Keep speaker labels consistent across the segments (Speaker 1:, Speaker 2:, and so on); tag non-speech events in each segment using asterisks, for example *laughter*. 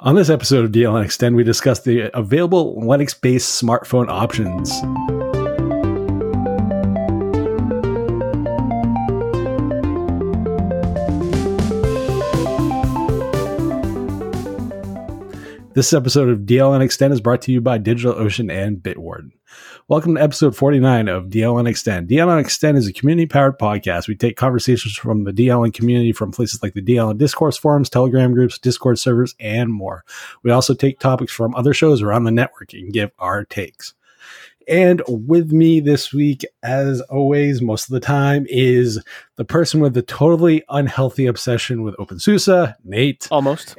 Speaker 1: On this episode of DLN Extend, we discuss the available Linux based smartphone options. This episode of DLN Extend is brought to you by DigitalOcean and Bitwarden. Welcome to episode 49 of DLN Extend. DLN Extend is a community powered podcast. We take conversations from the DLN community from places like the DLN discourse forums, Telegram groups, Discord servers, and more. We also take topics from other shows around the network and give our takes. And with me this week, as always, most of the time, is the person with the totally unhealthy obsession with OpenSUSE, Nate.
Speaker 2: Almost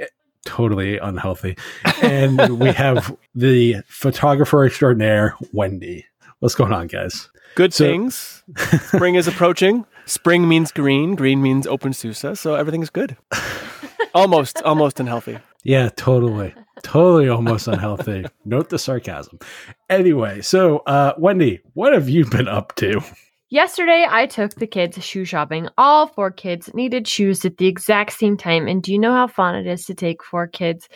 Speaker 1: totally unhealthy. And we have the photographer extraordinaire, Wendy. What's going on, guys?
Speaker 2: Good so, things. Spring is approaching. Spring means green. Green means OpenSUSE. So everything's good. almost, almost unhealthy.
Speaker 1: Yeah, totally. Totally almost unhealthy. Note the sarcasm. Anyway, so uh, Wendy, what have you been up to?
Speaker 3: Yesterday, I took the kids shoe shopping. All four kids needed shoes at the exact same time. And do you know how fun it is to take four kids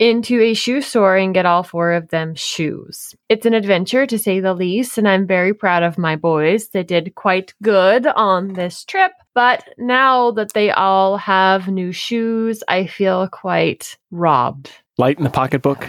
Speaker 3: into a shoe store and get all four of them shoes? It's an adventure to say the least. And I'm very proud of my boys. They did quite good on this trip. But now that they all have new shoes, I feel quite robbed.
Speaker 2: Light in the pocketbook?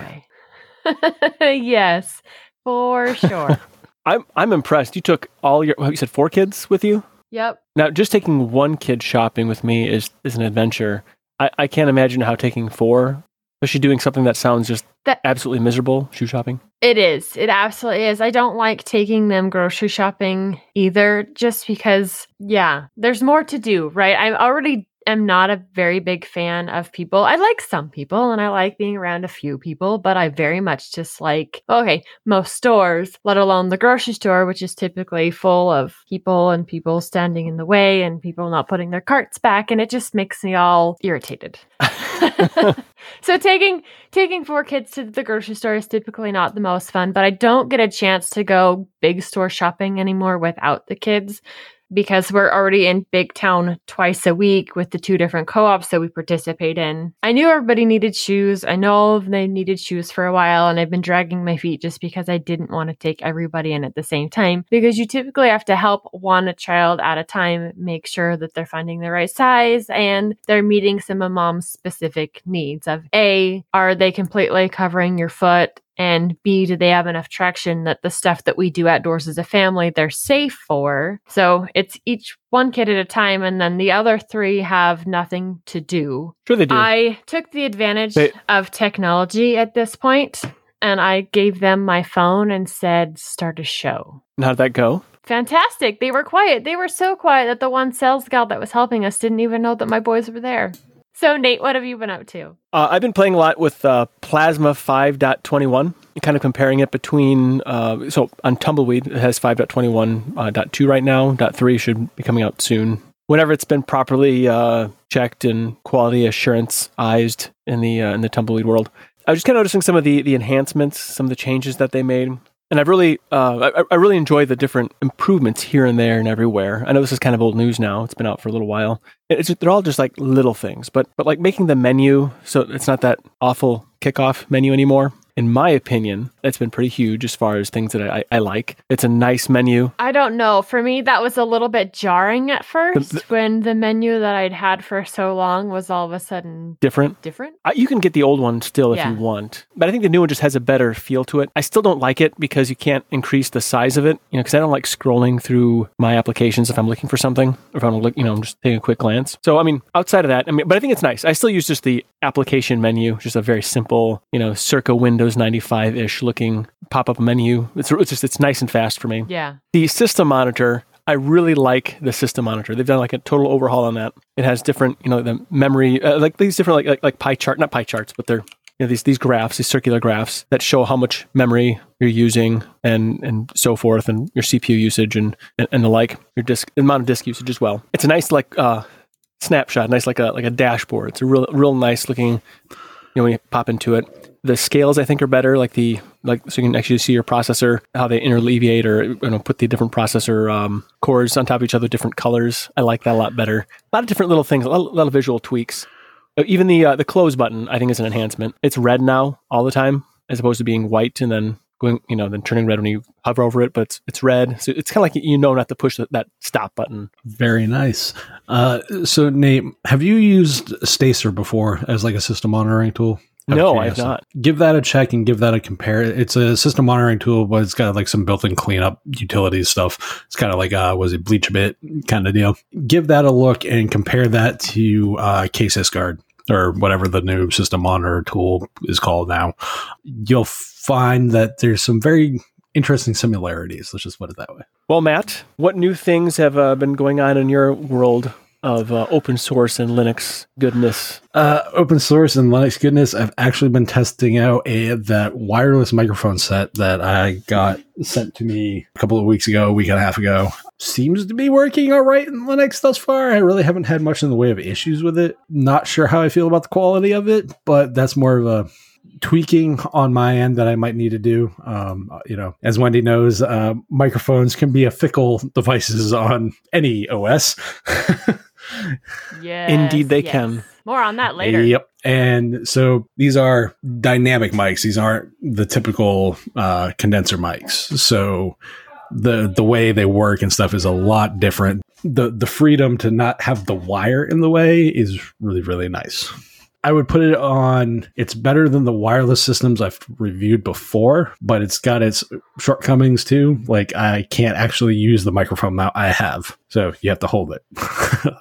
Speaker 2: *laughs*
Speaker 3: yes, for sure.
Speaker 2: I'm I'm impressed. You took all your you said four kids with you?
Speaker 3: Yep.
Speaker 2: Now just taking one kid shopping with me is is an adventure. I, I can't imagine how taking four, especially doing something that sounds just that, absolutely miserable, shoe shopping.
Speaker 3: It is. It absolutely is. I don't like taking them grocery shopping either, just because yeah, there's more to do, right? I'm already am not a very big fan of people. I like some people and I like being around a few people, but I very much dislike, okay, most stores, let alone the grocery store, which is typically full of people and people standing in the way and people not putting their carts back. And it just makes me all irritated. *laughs* *laughs* so taking taking four kids to the grocery store is typically not the most fun, but I don't get a chance to go big store shopping anymore without the kids because we're already in big town twice a week with the two different co-ops that we participate in. I knew everybody needed shoes. I know they needed shoes for a while and I've been dragging my feet just because I didn't want to take everybody in at the same time because you typically have to help one child at a time make sure that they're finding the right size and they're meeting some of mom's specific needs of A, are they completely covering your foot? And B, do they have enough traction that the stuff that we do outdoors as a family, they're safe for? So it's each one kid at a time, and then the other three have nothing to do.
Speaker 2: Sure, they do.
Speaker 3: I took the advantage they- of technology at this point, and I gave them my phone and said, start a show.
Speaker 2: And how'd that go?
Speaker 3: Fantastic. They were quiet. They were so quiet that the one sales gal that was helping us didn't even know that my boys were there. So, Nate, what have you been up to?
Speaker 2: Uh, I've been playing a lot with uh, Plasma 5.21, kind of comparing it between. Uh, so, on Tumbleweed, it has 5.21.2 uh, right now. Dot 3 should be coming out soon. Whenever it's been properly uh, checked and quality assurance ized in the uh, in the Tumbleweed world, I was just kind of noticing some of the the enhancements, some of the changes that they made and I've really, uh, I, I, really enjoy the different improvements here and there and everywhere. I know this is kind of old news now; it's been out for a little while. It's they're all just like little things, but but like making the menu so it's not that awful kickoff menu anymore in my opinion, it's been pretty huge as far as things that I, I like. It's a nice menu.
Speaker 3: I don't know. For me, that was a little bit jarring at first the, the, when the menu that I'd had for so long was all of a sudden
Speaker 2: different.
Speaker 3: Different.
Speaker 2: I, you can get the old one still if yeah. you want, but I think the new one just has a better feel to it. I still don't like it because you can't increase the size of it. You know, because I don't like scrolling through my applications if I'm looking for something, or if I'm look, you know, I'm just taking a quick glance. So I mean, outside of that, I mean, but I think it's nice. I still use just the application menu, just a very simple, you know, circa Windows 95 ish looking pop up menu. It's, it's just, it's nice and fast for me.
Speaker 3: Yeah.
Speaker 2: The system monitor, I really like the system monitor. They've done like a total overhaul on that. It has different, you know, the memory, uh, like these different, like, like, like pie chart, not pie charts, but they're, you know, these, these graphs, these circular graphs that show how much memory you're using and, and so forth and your CPU usage and, and, and the like, your disk, amount of disk usage as well. It's a nice, like, uh, snapshot, nice like a like a dashboard. It's a real real nice looking. You know, when you pop into it, the scales I think are better. Like the like so you can actually see your processor how they interleviate or you know put the different processor um, cores on top of each other, different colors. I like that a lot better. A lot of different little things, a lot, a lot of visual tweaks. Uh, Even the uh, the close button, I think, is an enhancement. It's red now all the time, as opposed to being white and then going, you know, then turning red when you hover over it. But it's it's red, so it's kind of like you know not to push that, that stop button.
Speaker 1: Very nice. Uh, so, Nate, have you used Stacer before as like a system monitoring tool? Of
Speaker 2: No, I have not.
Speaker 1: Give that a check and give that a compare. It's a system monitoring tool, but it's got like some built-in cleanup utilities stuff. It's kind of like uh, was it BleachBit kind of deal. Give that a look and compare that to uh, KSysGuard or whatever the new system monitor tool is called now. You'll find that there's some very interesting similarities. Let's just put it that way.
Speaker 2: Well, Matt, what new things have uh, been going on in your world of uh, open source and Linux goodness?
Speaker 1: Uh, open source and Linux goodness. I've actually been testing out a that wireless microphone set that I got sent to me a couple of weeks ago, a week and a half ago. Seems to be working all right in Linux thus far. I really haven't had much in the way of issues with it. Not sure how I feel about the quality of it, but that's more of a tweaking on my end that I might need to do. Um, you know, as Wendy knows, uh, microphones can be a fickle devices on any OS.
Speaker 4: Yeah.
Speaker 2: Indeed they can.
Speaker 4: More on that later.
Speaker 1: Yep. And so these are dynamic mics. These aren't the typical uh, condenser mics. So the the way they work and stuff is a lot different. The the freedom to not have the wire in the way is really really nice. I would put it on. It's better than the wireless systems I've reviewed before, but it's got its shortcomings too. Like I can't actually use the microphone mount I have, so you have to hold it *laughs*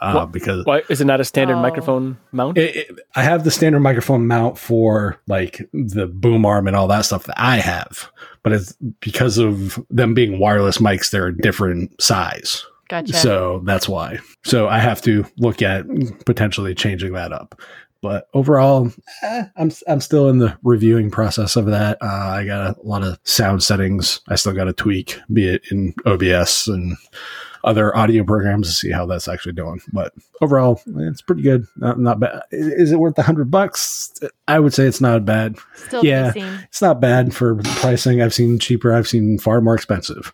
Speaker 1: uh,
Speaker 2: What?
Speaker 1: because
Speaker 2: Why is it not a standard
Speaker 4: Oh.
Speaker 2: microphone mount?
Speaker 1: it, it- I have the standard microphone mount for like the boom arm and all that stuff that I have, but it's because of them being wireless mics, they're a different size.
Speaker 4: Gotcha.
Speaker 1: So that's why. So I have to look at potentially changing that up. But overall, eh, I'm I'm still in the reviewing process of that. Uh, I got a lot of sound settings I still got to tweak, be it in OBS and other audio programs to see how that's actually doing. But overall, it's pretty good. Not, not bad. Is it worth the hundred bucks? I would say it's not bad.
Speaker 4: Still
Speaker 1: yeah. It's not bad for pricing. I've seen cheaper. I've seen far more expensive.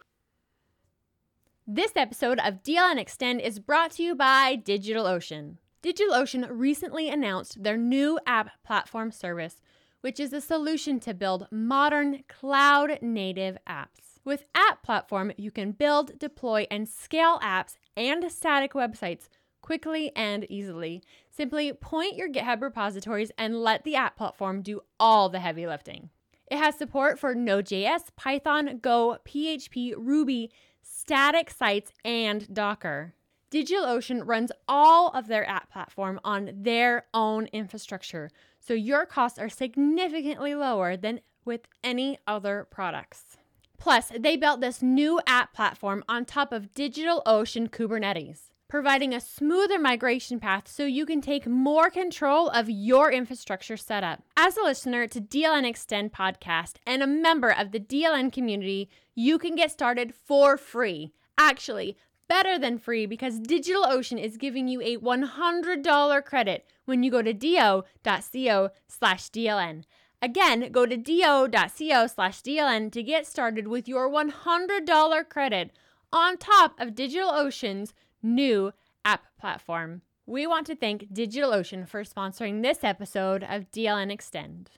Speaker 3: This episode of DLN Extend is brought to you by DigitalOcean. DigitalOcean recently announced their new app platform service, which is a solution to build modern cloud native apps. With App Platform, you can build, deploy, and scale apps and static websites quickly and easily. Simply point your GitHub repositories and let the app platform do all the heavy lifting. It has support for Node.js, Python, Go, PHP, Ruby, static sites, and Docker. DigitalOcean runs all of their app platform on their own infrastructure, so your costs are significantly lower than with any other products. Plus, they built this new app platform on top of DigitalOcean Kubernetes, providing a smoother migration path so you can take more control of your infrastructure setup. As a listener to DLN Extend podcast and a member of the DLN community, you can get started for free. Actually, better than free because DigitalOcean is giving you a $100 credit when you go to do.co slash DLN. Again, go to do.co slash DLN to get started with your $100 credit on top of DigitalOcean's new app platform. We want to thank DigitalOcean for sponsoring this episode of DLN Extend.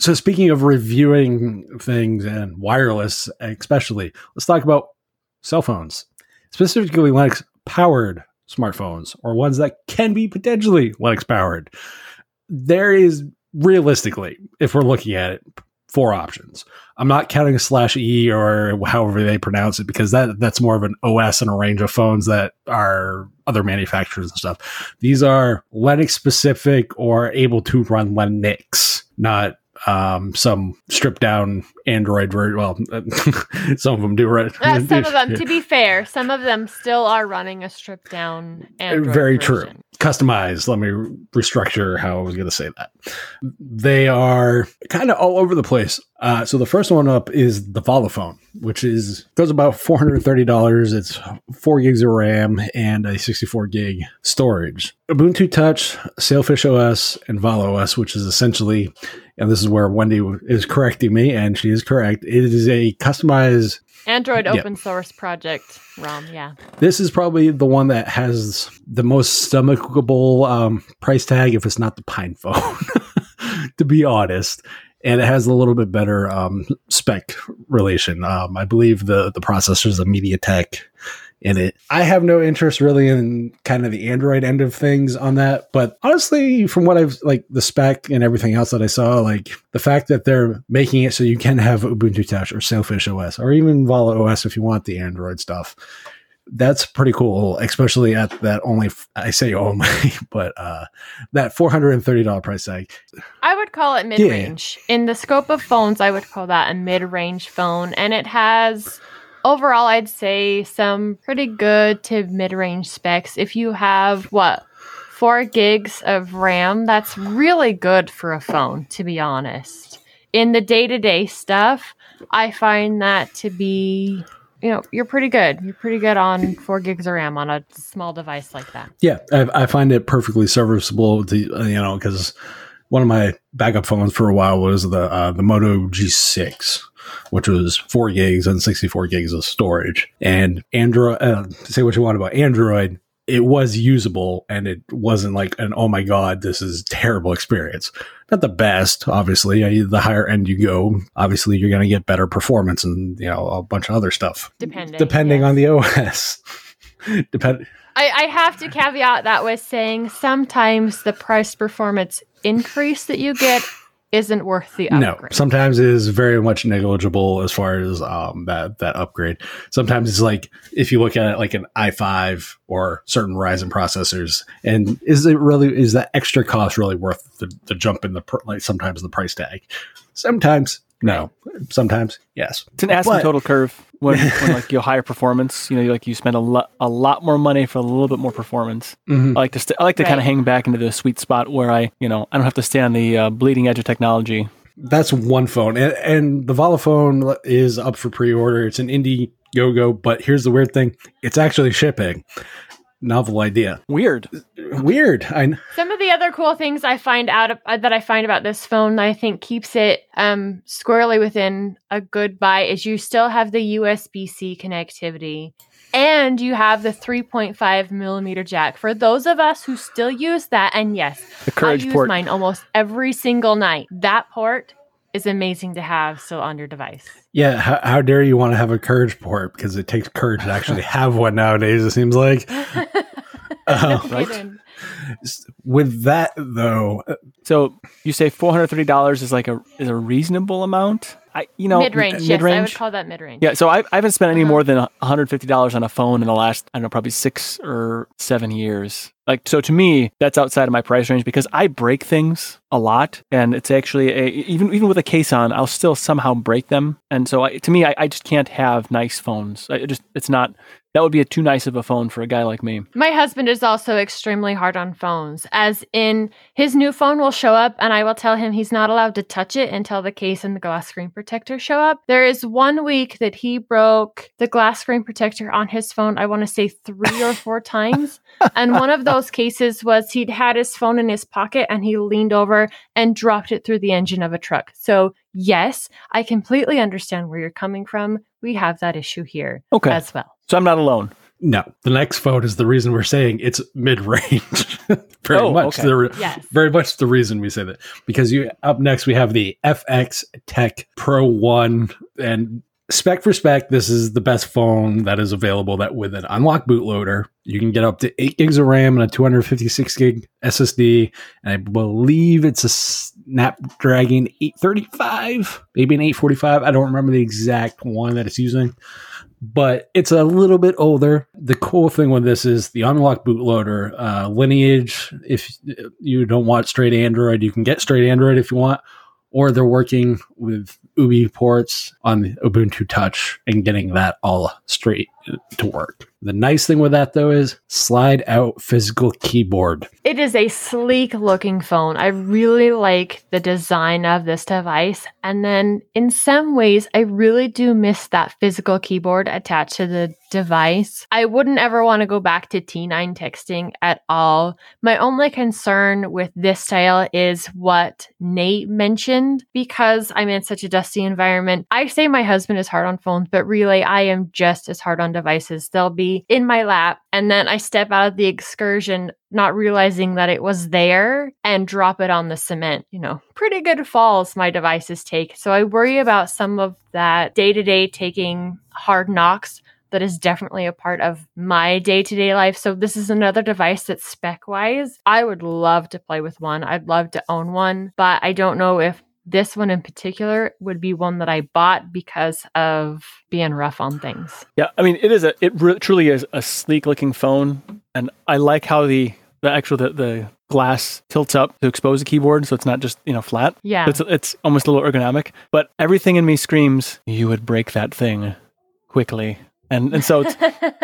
Speaker 1: So speaking of reviewing things and wireless, especially, let's talk about cell phones, specifically Linux powered smartphones or ones that can be potentially Linux powered. There is realistically, if we're looking at it, four options. I'm not counting slash E or however they pronounce it because that that's more of an OS and a range of phones that are other manufacturers and stuff. These are Linux specific or able to run Linux, not um, some stripped down Android version. Well, *laughs* some of them do right.
Speaker 4: Uh, some of them, *laughs* to be fair, some of them still are running a stripped down Android
Speaker 1: Very
Speaker 4: version.
Speaker 1: true. Customized. Let me restructure how I was going to say that. They are kind of all over the place. Uh, so the first one up is the Volla Phone, which is goes about four hundred thirty dollars. It's four gigs of RAM and a sixty four gig storage. Ubuntu Touch, Sailfish OS, and Volla OS, which is essentially and this is where Wendy is correcting me, and she is correct. It is a customized.
Speaker 3: Android
Speaker 1: Yeah.
Speaker 3: open source project ROM. Yeah.
Speaker 1: This is probably the one that has the most stomachable um, price tag, if it's not the Pine phone, *laughs* to be honest. And it has a little bit better um, spec relation. Um, I believe the the processor is a MediaTek in it. I have no interest really in kind of the Android end of things on that, but honestly, from what I've like the spec and everything else that I saw, like the fact that they're making it so you can have Ubuntu Touch or Sailfish OS or even Volla OS if you want the Android stuff. That's pretty cool, especially at that only I say only, *laughs* but uh that four hundred and thirty dollar price tag.
Speaker 3: I would call it mid range. In the scope of phones, I would call that a mid range phone. And it has, overall, I'd say some pretty good to mid range specs. If you have, what, four gigs of RAM, that's really good for a phone, to be honest. In the day to day stuff, I find that to be. You know, you're pretty good. You're pretty good on four gigs of RAM on a small device like that.
Speaker 1: Yeah, I, I find it perfectly serviceable to you know because one of my backup phones for a while was the uh, the Moto G6, which was four gigs and 64 gigs of storage. And Android, uh, say what you want about Android, it was usable and it wasn't like an oh my god this is terrible experience not the best obviously the higher end you go obviously you're going to get better performance and you know a bunch of other stuff
Speaker 3: Depending,
Speaker 1: depending
Speaker 3: yes.
Speaker 1: on the os *laughs* depend
Speaker 3: I, I have to caveat that with saying sometimes the price performance increase that you get isn't worth the upgrade.
Speaker 1: No, sometimes it is very much negligible as far as um, that that upgrade. Sometimes it's like if you look at it like an i5 or certain Ryzen processors, and is it really is that extra cost really worth the, the jump in the pr- like sometimes the price tag? Sometimes no, sometimes yes.
Speaker 2: It's an asymptotal curve when, *laughs* when like you higher performance, you know, like you spend a lot a lot more money for a little bit more performance.
Speaker 1: Mhm.
Speaker 2: I like to st- I like to kind of hang back into the sweet spot where I, you know, I don't have to stay on the uh, bleeding edge of technology.
Speaker 1: That's one phone, and, and the Volla phone is up for pre-order. It's an indie Go-Go, but here's the weird thing: it's actually shipping. Novel idea.
Speaker 2: Weird.
Speaker 1: Weird. I
Speaker 3: Some of the other cool things I find out uh, that I find about this phone that I think keeps it um, squarely within a good buy is you still have the USB C connectivity and you have the 3.5 millimeter jack. For those of us who still use that, and yes,
Speaker 2: The courage
Speaker 3: I use
Speaker 2: port.
Speaker 3: mine almost every single night. That port is amazing to have still on your device.
Speaker 1: Yeah, how, how dare you want to have a courage port because it takes courage to actually *laughs* have one nowadays. It seems like. Uh,
Speaker 2: Right.
Speaker 1: With that though, uh,
Speaker 2: So you say four hundred thirty dollars is like a is a reasonable amount. I you know
Speaker 3: mid range, yes, I would call that mid range.
Speaker 2: Yeah, so I, I haven't spent any
Speaker 3: Uh-huh.
Speaker 2: more than one hundred fifty dollars on a phone in the last I don't know probably six or seven years. Like so, to me, that's outside of my price range because I break things a lot, and it's actually a, even even with a case on, I'll still somehow break them. And so, I, to me, I, I just can't have nice phones. I just it's not that would be a too nice of a phone for a guy like me.
Speaker 3: My husband is also extremely hard on phones, as in his new phone will show up and I will tell him he's not allowed to touch it until the case and the glass screen protector show up. There is one week that he broke the glass screen protector on his phone, I want to say three or four *laughs* times. And one of those cases was he'd had his phone in his pocket and he leaned over and dropped it through the engine of a truck. So, yes, I completely understand where you're coming from. We have that issue here
Speaker 2: Okay,
Speaker 3: as well.
Speaker 2: so I'm not alone.
Speaker 1: No. The next phone is the reason we're saying it's mid range. *laughs* very
Speaker 2: Oh,
Speaker 1: much
Speaker 2: okay.
Speaker 1: the re-
Speaker 3: Yes.
Speaker 1: very much the reason we say that because you up next we have the FX Tech Pro One and spec for spec. This is the best phone that is available that with an unlocked bootloader you can get up to eight gigs of RAM and a 256 gig SSD. And I believe it's a Snapdragon 835, maybe an 845. I don't remember the exact one that it's using but it's a little bit older. The cool thing with this is the unlocked bootloader uh, lineage. If you don't want straight Android, you can get straight Android if you want, or they're working with UBports on the Ubuntu Touch and getting that all straight to work. The nice thing with that though is slide out physical keyboard.
Speaker 3: It is a sleek looking phone. I really like the design of this device. And then in some ways, I really do miss that physical keyboard attached to the device. I wouldn't ever want to go back to T9 texting at all. My only concern with this style is what Nate mentioned because I'm in such a dusty environment. I say my husband is hard on phones, but really I am just as hard on devices. They'll be in my lap and then I step out of the excursion not realizing that it was there and drop it on the cement. You know, pretty good falls my devices take. So I worry about some of that day to day taking hard knocks that is definitely a part of my day to day life. So this is another device that's spec wise. I would love to play with one. I'd love to own one, but I don't know if this one in particular would be one that I bought because of being rough on things.
Speaker 2: Yeah, I mean, it is a it re- truly is a sleek looking phone, and I like how the the actual the, the glass tilts up to expose the keyboard, so it's not just you know flat.
Speaker 3: Yeah,
Speaker 2: it's it's almost a little ergonomic. But everything in me screams you would break that thing quickly and and so it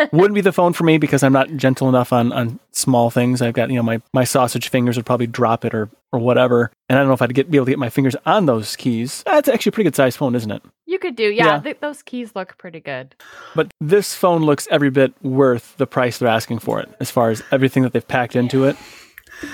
Speaker 2: *laughs* wouldn't be the phone for me because I'm not gentle enough on on small things. I've got you know my my sausage fingers would probably drop it or or whatever, and I don't know if I'd get be able to get my fingers on those keys. That's actually a pretty good sized phone, isn't it?
Speaker 3: You could do, yeah. yeah. Th- those keys look pretty good.
Speaker 2: But this phone looks every bit worth the price they're asking for it, as far as everything that they've packed into it.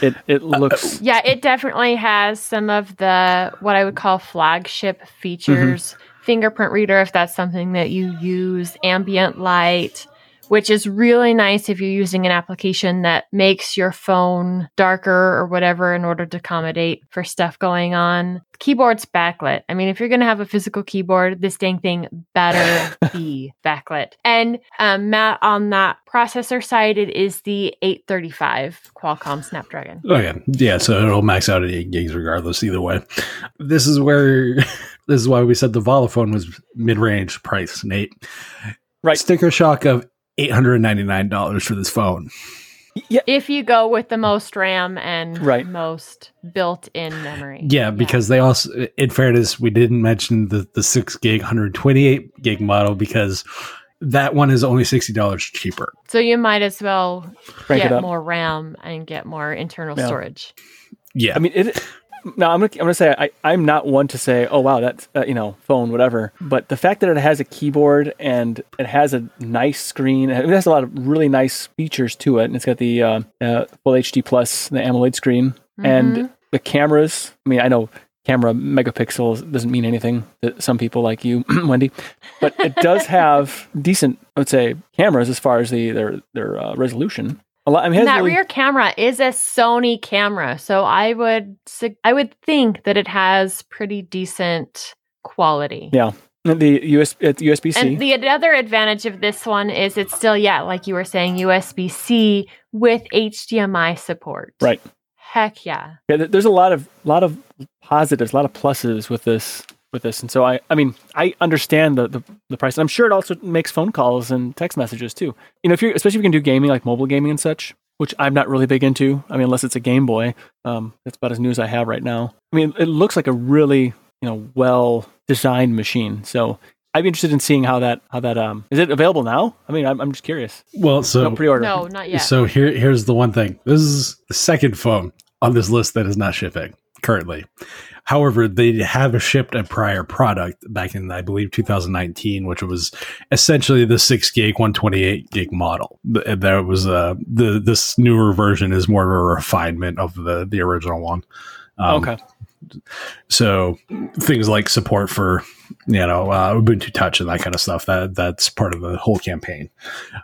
Speaker 2: It it looks
Speaker 3: yeah, it definitely has some of the what I would call flagship features. Mm-hmm fingerprint reader if that's something that you use, ambient light, which is really nice if you're using an application that makes your phone darker or whatever in order to accommodate for stuff going on. Keyboard's backlit. I mean, if you're going to have a physical keyboard, this dang thing better *laughs* be backlit. And um, Matt, on that processor side, it is the 835 Qualcomm Snapdragon.
Speaker 1: Oh, yeah. Yeah. So it'll max out at 8 gigs regardless, either way. This is where. *laughs* This is why we said the Volla Phone was mid-range price, Nate.
Speaker 2: Right.
Speaker 1: Sticker shock of $899 for this phone.
Speaker 3: Yeah. If you go with the most RAM and right. most built-in memory.
Speaker 1: Yeah, because yeah. they also, in fairness, we didn't mention the the six gig, 128 gig model because that one is only sixty dollars cheaper.
Speaker 3: So you might as well Break get more RAM and get more internal yeah. storage.
Speaker 1: Yeah,
Speaker 2: I mean it now I'm gonna I'm gonna say I I'm not one to say oh wow that's uh, you know phone whatever. But the fact that it has a keyboard and it has a nice screen it has a lot of really nice features to it and it's got the uh, uh, full HD plus the AMOLED screen mm-hmm. and the cameras. I mean I know camera megapixels doesn't mean anything to some people like you *clears throat* Wendy but it does have *laughs* decent I would say cameras as far as the their their uh, resolution
Speaker 3: lot. I mean, that really... rear camera is a Sony camera, so I would I would think that it has pretty decent quality.
Speaker 2: Yeah. The US USB C.
Speaker 3: And the other advantage of this one is it's still yeah, like you were saying, USB C with HDMI support.
Speaker 2: Right.
Speaker 3: Heck yeah.
Speaker 2: Yeah. There's a lot of lot of positives, a lot of pluses with this with this. And so I, I mean, I understand the, the, the price. I'm sure it also makes phone calls and text messages too. You know, if you're, especially if you can do gaming, like mobile gaming and such, which I'm not really big into. I mean, unless it's a Game Boy. Um, that's about as new as I have right now. I mean, it looks like a really, you know, well designed machine. So I'd be interested in seeing how that how that um is it available now? I mean, I'm, I'm just curious.
Speaker 1: Well, so
Speaker 3: no pre-order. No, not yet.
Speaker 1: So here here's the one thing. This is the second phone on this list that is not shipping currently. However, they have shipped a prior product back in, I believe, 2019, which was essentially the six gig, 128 gig model. That was uh, the this newer version is more of a refinement of the the original one.
Speaker 2: Um, okay.
Speaker 1: So things like support for you know uh, Ubuntu Touch and that kind of stuff that that's part of the whole campaign,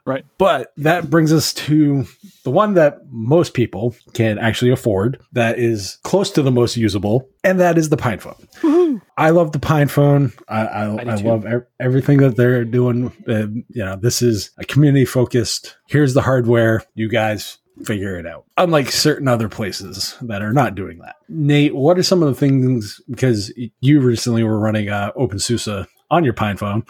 Speaker 2: right?
Speaker 1: But that brings us to the one that most people can actually afford. That is close to the most usable, and that is the Pine Phone. Woo-hoo. I love the Pine Phone. I, I, I, I love er- everything that they're doing. Uh, you know, this is a community focused. Here's the hardware. You guys figure it out. Unlike certain other places that are not doing that. Nate, what are some of the things because you recently were running uh, OpenSUSE on your Pine phone?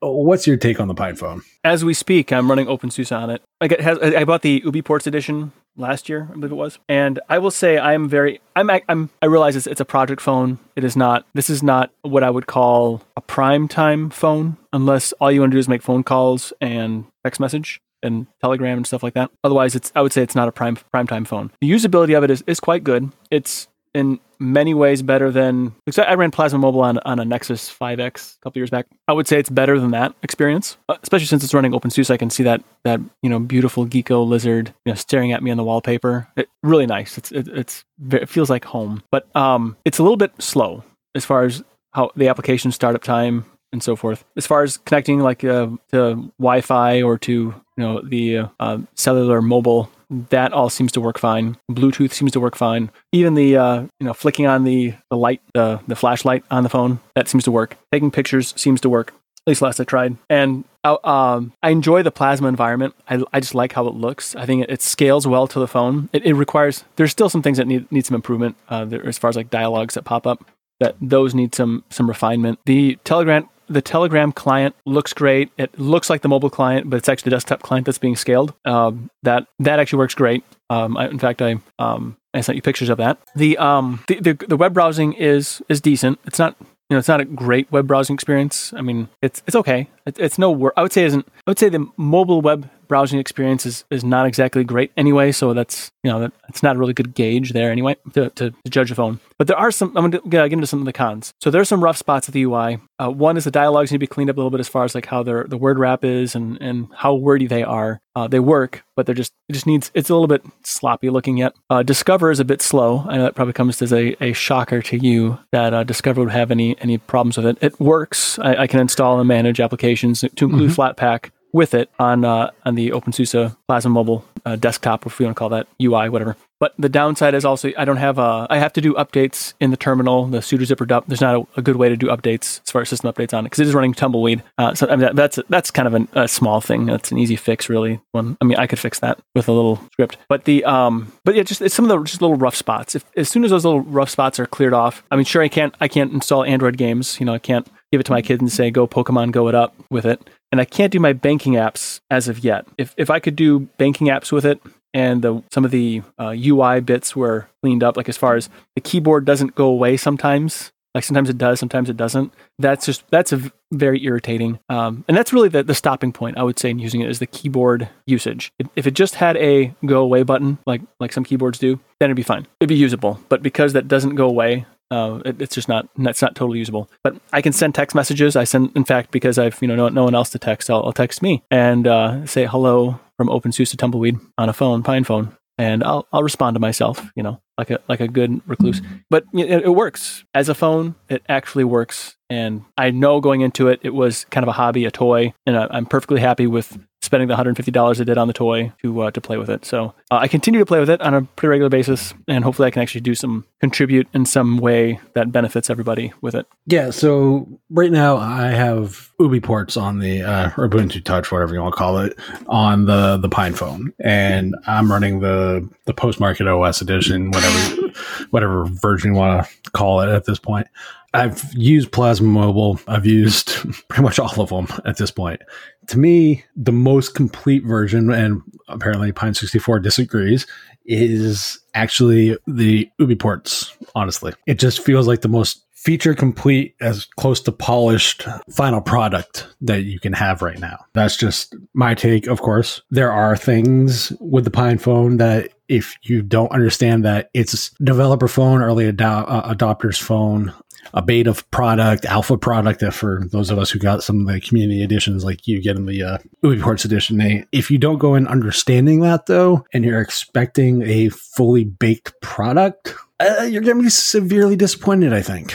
Speaker 1: What's your take on the Pine phone?
Speaker 2: As we speak, I'm running OpenSUSE on it. I, get, has, I bought the UBports edition last year, I believe it was. And I will say I'm very I'm I'm I realize it's, it's a project phone. It is not this is not what I would call a prime time phone unless all you want to do is make phone calls and text message and Telegram and stuff like that. Otherwise, it's I would say it's not a prime prime time phone. The usability of it is, is quite good. It's in many ways better than I ran Plasma Mobile on, on a Nexus 5X a couple years back. I would say it's better than that experience, uh, especially since it's running OpenSUSE. I can see that that you know beautiful Gecko lizard you know staring at me on the wallpaper. It, really nice. It's it, it's it feels like home, but um, it's a little bit slow as far as how the application startup time and so forth. As far as connecting like uh, to Wi-Fi or to you know the uh, cellular mobile that all seems to work fine. Bluetooth seems to work fine. Even the uh, you know flicking on the the light, the the flashlight on the phone, that seems to work. Taking pictures seems to work. At least last I tried. And uh, um, I enjoy the plasma environment. I, I just like how it looks. I think it, it scales well to the phone. It, it, requires. There's still some things that need need some improvement. Uh, there, as far as like dialogues that pop up, that those need some some refinement. The Telegram the Telegram client looks great. It looks like the mobile client, but it's actually the desktop client that's being scaled. Um, that that actually works great. Um, I, in fact, I um, I sent you pictures of that. The um the, the, the web browsing is is decent. It's not you know it's not a great web browsing experience. I mean, it's it's okay. It, it's no I would say isn't. I would say the mobile web browsing experience is, is not exactly great anyway. So that's you know that it's not a really good gauge there anyway to, to, to judge a phone. But there are some. I'm going to get into some of the cons. So there's some rough spots at the UI. Uh, one is the dialogues need to be cleaned up a little bit as far as like how their the word wrap is and and how wordy they are. Uh, they work, but they're just it just needs it's a little bit sloppy looking yet. Uh, Discover is a bit slow. I know that probably comes as a, a shocker to you that uh, Discover would have any any problems with it. It works. I, I can install and manage applications to include mm-hmm. Flatpak with it on uh, on the OpenSUSE Plasma Mobile uh, desktop, if we want to call that UI, whatever. But the downside is also I don't have a I have to do updates in the terminal, the sudo zypper dup. There's not a, a, good way to do updates as far as system updates on it because it is running tumbleweed. Uh, so I mean, that, that's that's kind of an, a small thing. That's an easy fix, really. One, I mean, I could fix that with a little script. But the um, but yeah, just it's some of the just little rough spots. If as soon as those little rough spots are cleared off, I mean, sure, I can't I can't install Android games. You know, I can't give it to my kids and say, go Pokemon, go it up with it. And I can't do my banking apps as of yet. If, if I could do banking apps with it and the, some of the uh, UI bits were cleaned up, like as far as the keyboard doesn't go away sometimes, like sometimes it does, sometimes it doesn't. That's just, that's a very irritating. Um, and that's really the, the stopping point, I would say, in using it is the keyboard usage. If it just had a go away button, like, like some keyboards do, then it'd be fine. It'd be usable. But because that doesn't go away, uh, it, it's just not that's not totally usable. But I can send text messages. I send, in fact, because I've you know no, no one else to text, I'll, I'll text me and uh, say hello from OpenSUSE Tumbleweed on a phone, Pine phone, and I'll I'll respond to myself, you know, like a like a good recluse. But it, it works as a phone. It actually works, and I know going into it, it was kind of a hobby, a toy, and I, I'm perfectly happy with spending the $150 I did on the toy to uh, to play with it. So uh, I continue to play with it on a pretty regular basis, and hopefully I can actually do some contribute in some way that benefits everybody with it.
Speaker 1: Yeah. So right now I have UBports on the uh, Ubuntu Touch, whatever you want to call it, on the the Pine phone, and I'm running the the postmarketOS edition, whatever whatever version you want to call it at this point. I've used Plasma Mobile. I've used *laughs* pretty much all of them at this point. To me, the most complete version, and apparently Pine64 disagrees, is actually the UBports, honestly. It just feels like the most feature complete, as close to polished final product that you can have right now. That's just my take, of course. There are things with the Pine phone that if you don't understand that it's developer phone, early ad- uh, adopters phone, a beta product, alpha product for those of us who got some of the community editions like you get in the uh, Ports edition. They, if you don't go in understanding that though, and you're expecting a fully baked product, uh, you're going to be severely disappointed, I think.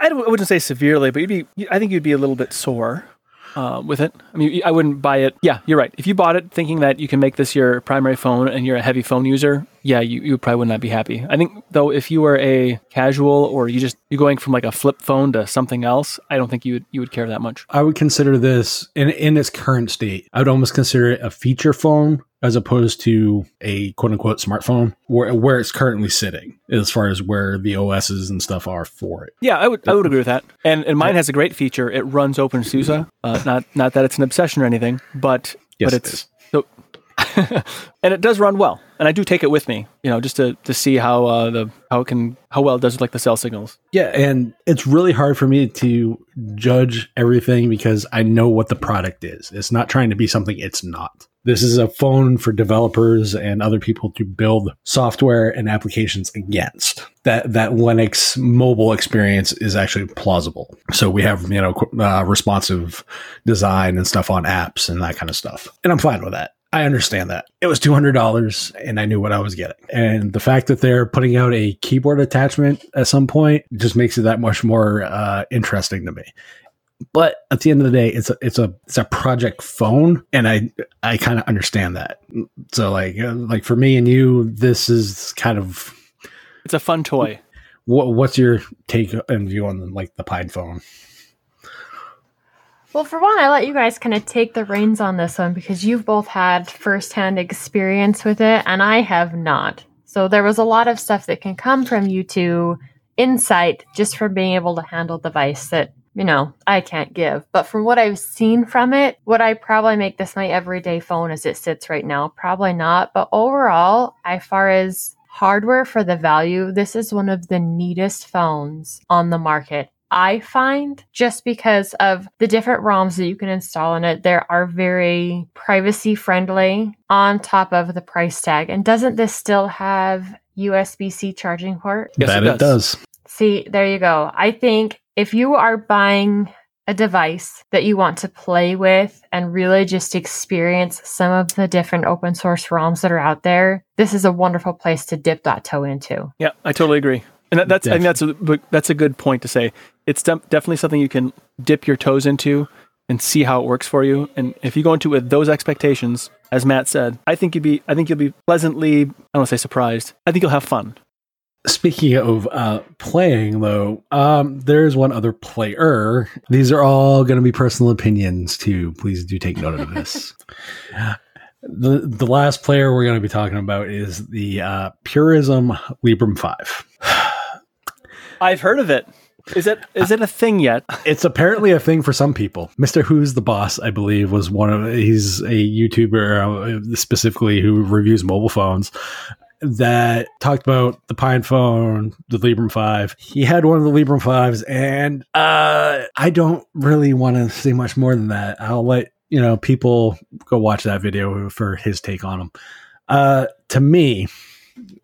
Speaker 2: I, wouldn't say severely, but you'd be, I think you'd be a little bit sore uh, with it. I mean, I wouldn't buy it. Yeah, you're right. If you bought it thinking that you can make this your primary phone and you're a heavy phone user, yeah, you, you probably would not be happy. I think though, if you were a casual or you just you're going from like a flip phone to something else, I don't think you would you would care that much.
Speaker 1: I would consider this in in its current state. I would almost consider it a feature phone as opposed to a quote unquote smartphone where where it's currently sitting as far as where the OSs and stuff are for it.
Speaker 2: Yeah, I would I would agree with that. And and mine has a great feature. It runs OpenSUSE. Uh, not not that it's an obsession or anything, but
Speaker 1: yes,
Speaker 2: but it's so *laughs* and it does run well. And I do take it with me, you know, just to, to see how uh, the how it can how well it does with like the cell signals.
Speaker 1: Yeah, and it's really hard for me to judge everything because I know what the product is. It's not trying to be something it's not. This is a phone for developers and other people to build software and applications against. That that Linux mobile experience is actually plausible. So we have you know uh, responsive design and stuff on apps and that kind of stuff, and I'm fine with that. I understand that. It was $200 and I knew what I was getting. And the fact that they're putting out a keyboard attachment at some point just makes it that much more uh, interesting to me. But at the end of the day, it's a it's a it's a project phone, and I I kind of understand that. So like uh, like for me and you, this is kind of
Speaker 2: It's a fun toy.
Speaker 1: what what's your take and view on like the Pine phone?
Speaker 3: Well, for one, I let you guys kind of take the reins on this one because you've both had firsthand experience with it, and I have not. So there was a lot of stuff that can come from you two insight just from being able to handle the device that you know I can't give. But from what I've seen from it, would I probably make this my everyday phone as it sits right now? Probably not. But overall, as far as hardware for the value, this is one of the neatest phones on the market. I find just because of the different ROMs that you can install in it, there are very privacy friendly on top of the price tag. And doesn't this still have USB C charging port?
Speaker 2: Yes,
Speaker 1: that
Speaker 2: it
Speaker 1: it does.
Speaker 3: See, there you go. I think if you are buying a device that you want to play with and really just experience some of the different open source ROMs that are out there, this is a wonderful place to dip that toe into.
Speaker 2: Yeah, I totally agree. And that, that's I think that's a that's a good point to say. It's de- definitely something you can dip your toes into and see how it works for you. And if you go into it with those expectations, as Matt said, I think you'd be I think you'll be pleasantly I don't want to say surprised. I think you'll have fun.
Speaker 1: Speaking of uh, playing, though, um, there's one other player. These are all going to be personal opinions, too. Please do take note of this. *laughs* the The last player we're going to be talking about is the uh, Purism Librem Five.
Speaker 2: I've heard of it. Is it is it a thing yet? *laughs*
Speaker 1: It's apparently a thing for some people. Mrwhosetheboss, I believe, was one of. He's a YouTuber uh, specifically who reviews mobile phones that talked about the Pine phone, the Librem 5. He had one of the Librem 5s, and uh, I don't really want to say much more than that. I'll let you know people go watch that video for his take on them. Uh, to me,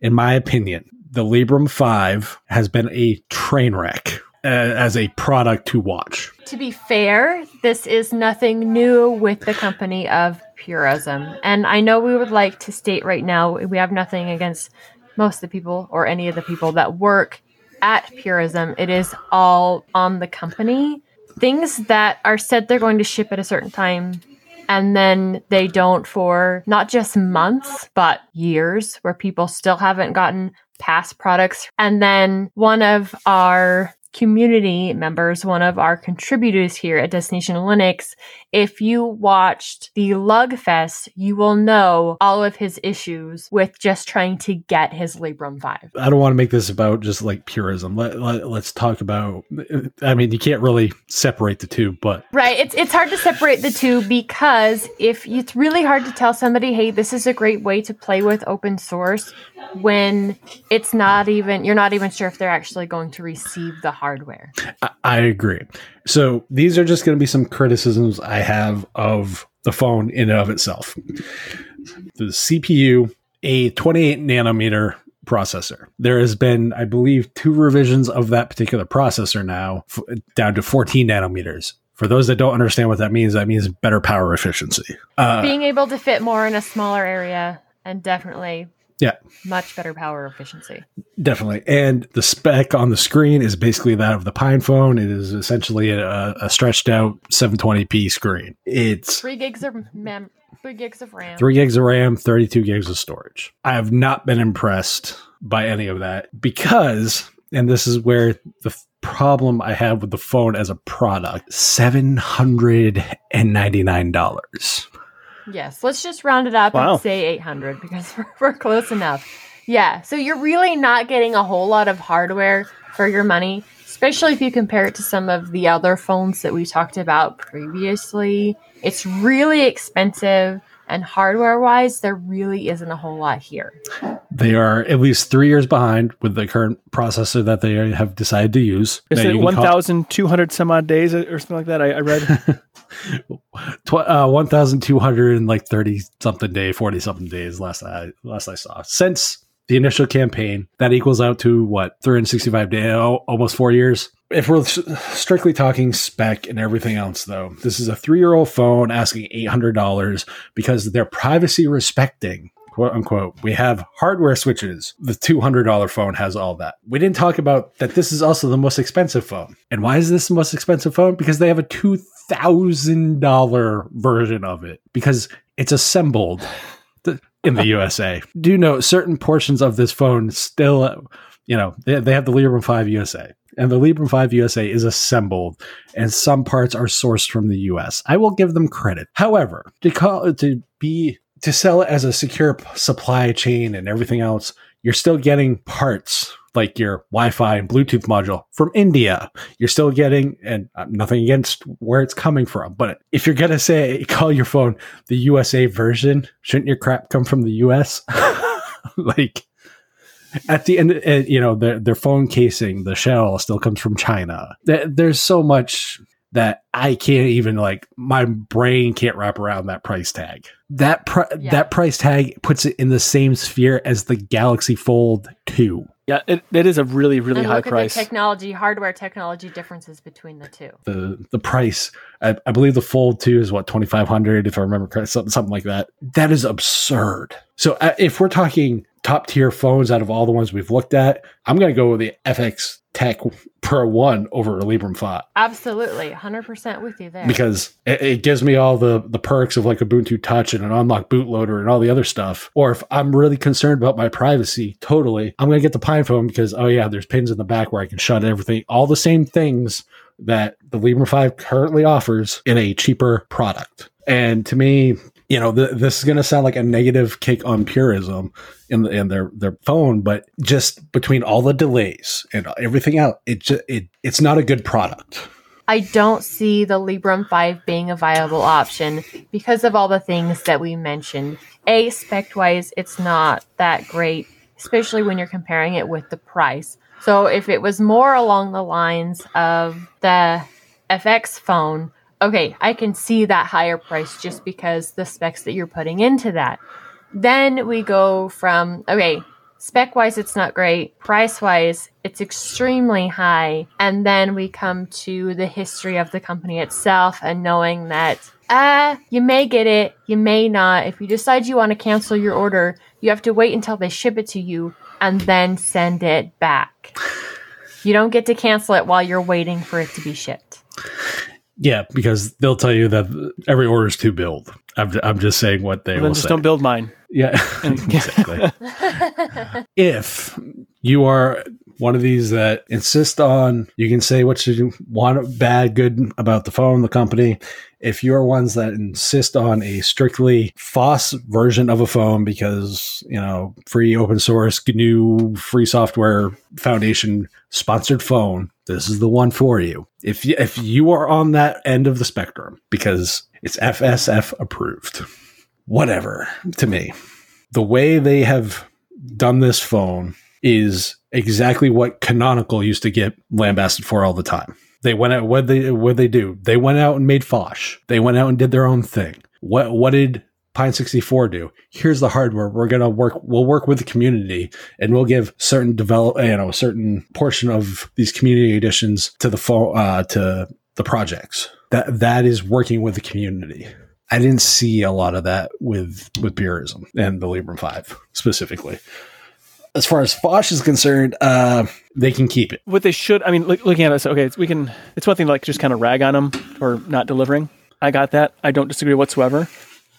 Speaker 1: in my opinion, the Librem 5 has been a train wreck uh, as a product to watch.
Speaker 3: To be fair, this is nothing new with the company of Purism. And I know we would like to state right now we have nothing against most of the people or any of the people that work at Purism. It is all on the company. Things that are said they're going to ship at a certain time and then they don't for not just months, but years, where people still haven't gotten past products. And then one of our community members, one of our contributors here at Destination Linux, if you watched the Lugfest, you will know all of his issues with just trying to get his Librem 5.
Speaker 1: I don't want to make this about just like purism. Let, let, us talk about, I mean, you can't really separate the two, but.
Speaker 3: Right. It's, it's hard to separate the two because if it's really hard to tell somebody, hey, this is a great way to play with open source when it's not even, you're not even sure if they're actually going to receive the hardware.
Speaker 1: I, I agree. So these are just going to be some criticisms I have of the phone in and of itself. The CPU, a 28 nanometer processor. There has been, I believe, two revisions of that particular processor now f- down to 14 nanometers. For those that don't understand what that means, that means better power efficiency. Uh,
Speaker 3: Being able to fit more in a smaller area and definitely
Speaker 1: yeah.
Speaker 3: Much better power efficiency.
Speaker 1: Definitely. And the spec on the screen is basically that of the Pine phone. It is essentially a, a stretched out 720p screen. It's
Speaker 3: three gigs of mem, three gigs of RAM,
Speaker 1: three gigs of RAM, 32 gigs of storage. I have not been impressed by any of that because, and this is where the problem I have with the phone as a product, $799.
Speaker 3: Yes, let's just round it up
Speaker 2: Wow.
Speaker 3: and say 800 because *laughs* we're, we're close enough. Yeah, so you're really not getting a whole lot of hardware for your money, especially if you compare it to some of the other phones that we talked about previously. It's really expensive, and hardware wise, there really isn't a whole lot here.
Speaker 1: They are at least three years behind with the current processor that they have decided to use.
Speaker 2: Is
Speaker 1: Now,
Speaker 2: it
Speaker 1: you can call-
Speaker 2: 1,200 some odd days or something like that? I, I read. *laughs*
Speaker 1: Tw- uh, 1,200 and like 30 something day, 40 something days last I last I saw. Since the initial campaign, that equals out to what 365 days, almost four years. If we're strictly talking spec and everything else, though, this is a three year old phone asking $800 because they're privacy respecting. Quote unquote. We have hardware switches. The $200 phone has all that. We didn't talk about that this is also the most expensive phone. And why is this the most expensive phone? Because they have a $2,000 version of it because it's assembled in the USA. Do know certain portions of this phone still, you know, they, they have the Librem 5 USA. And the Librem 5 USA is assembled, and some parts are sourced from the US. I will give them credit. However, to call to be to sell it as a secure supply chain and everything else, you're still getting parts like your Wi-Fi and Bluetooth module from India. You're still getting, and uh, nothing against where it's coming from, but if you're gonna say call your phone the USA version, shouldn't your crap come from the US? *laughs* like at the end, uh, you know, their their phone casing, the shell still comes from China. There's so much that I can't even like my brain can't wrap around that price tag. That pri-
Speaker 3: Yeah.
Speaker 1: that price tag puts it in the same sphere as the Galaxy Fold 2.
Speaker 2: Yeah, it, it is a really, really
Speaker 3: and
Speaker 2: high
Speaker 3: look
Speaker 2: price.
Speaker 3: at the technology, hardware technology differences between the two.
Speaker 1: The the price, I, I believe the Fold 2 is what 2500 if I remember correctly, something, something like that. That is absurd. So uh, if we're talking top tier phones out of all the ones we've looked at, I'm going to go with the FX Tech per 1 over a Librem 5.
Speaker 3: Absolutely, 100% with you there.
Speaker 1: because it, it gives me all the the perks of like Ubuntu Touch and an unlocked bootloader and all the other stuff. Or if I'm really concerned about my privacy, totally, I'm gonna get the PinePhone because oh yeah, there's pins in the back where I can shut everything, all the same things that the Librem 5 currently offers in a cheaper product. And to me, you know, th- this is going to sound like a negative kick on purism in the, in their their phone, but just between all the delays and everything else, it just it it's not a good product.
Speaker 3: I don't see the Librem 5 being a viable option because of all the things that we mentioned. A, spec wise, it's not that great, especially when you're comparing it with the price. So if it was more along the lines of the FX phone, okay, I can see that higher price just because the specs that you're putting into that. Then we go from, okay, spec wise, it's not great. Price wise, it's extremely high. And then we come to the history of the company itself and knowing that, uh, you may get it, you may not. If you decide you want to cancel your order, you have to wait until they ship it to you and then send it back. You don't get to cancel it while you're waiting for it to be shipped.
Speaker 1: Yeah, because they'll tell you that every order is to build. I'm, I'm just saying what they
Speaker 2: Well,
Speaker 1: will
Speaker 2: then just
Speaker 1: say.
Speaker 2: don't build mine.
Speaker 1: Yeah, *laughs* exactly. *laughs* if you are one of these that insist on, you can say what you want, bad, good about the phone, the company. If you're ones that insist on a strictly FOSS version of a phone because, you know, free open source, GNU, free software foundation sponsored phone, this is the one for you. If you, if you are on that end of the spectrum because it's FSF approved whatever to me. The way they have done this phone is exactly what Canonical used to get lambasted for all the time. They went out what they what they do. They went out and made Phosh. They went out and did their own thing. What what did Pine64 do? Here's the hardware. We're gonna work we'll work with the community and we'll give certain develop you know, a certain portion of these community additions to the phone uh to the projects. That that is working with the community. I didn't see a lot of that with with purism and the Librem Five specifically. As far as Phosh is concerned, uh, they can keep it.
Speaker 2: What they should, I mean, look, looking at this, okay, it's, we can. It's one thing to like just kind of rag on them for not delivering. I got that. I don't disagree whatsoever.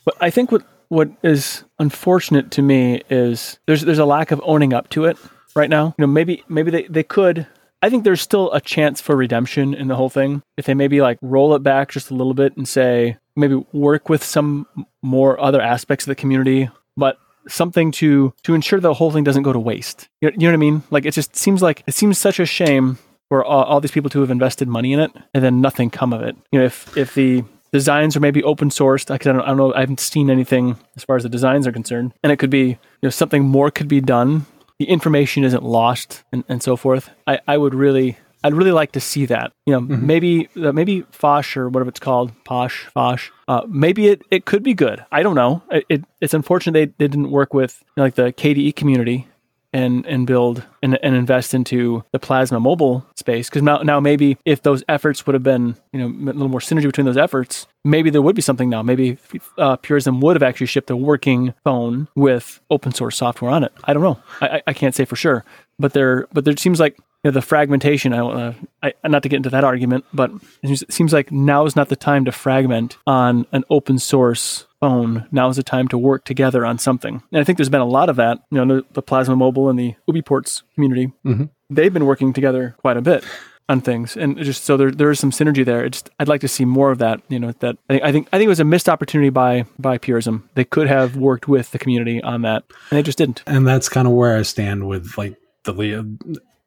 Speaker 2: But I think what what is unfortunate to me is there's there's a lack of owning up to it right now. You know, maybe maybe they, they could. I think there's still a chance for redemption in the whole thing if they maybe like roll it back just a little bit and say maybe work with some more other aspects of the community, but something to to ensure the whole thing doesn't go to waste. You know, you know what I mean? Like it just seems like it seems such a shame for all, all these people to have invested money in it and then nothing come of it. You know, if if the designs are maybe open sourced, I, don't, I don't know, I haven't seen anything as far as the designs are concerned, and it could be you know something more could be done. The information isn't lost and, and so forth. I, I would really I'd really like to see that. You know, mm-hmm. maybe uh, maybe Phosh or whatever it's called, Posh, Phosh. Uh, maybe it, it could be good. I don't know. It, it it's unfortunate they, they didn't work with you know, like the KDE community and and build and, and invest into the plasma mobile space because now now maybe if those efforts would have been you know a little more synergy between those efforts maybe there would be something now maybe uh, purism would have actually shipped a working phone with open source software on it i don't know i, I can't say for sure but there but there seems like know, the fragmentation. I, uh, I not to get into that argument, but it seems like now is not the time to fragment on an open source phone. Now is the time to work together on something. And I think there's been a lot of that. You know, the, the Plasma Mobile and the UBports community, mm-hmm. they've been working together quite a bit on things, and just so there there is some synergy there. It's I'd like to see more of that. You know, that I think I think I think it was a missed opportunity by by Purism. They could have worked with the community on that, and they just didn't.
Speaker 1: And that's kind of where I stand with like the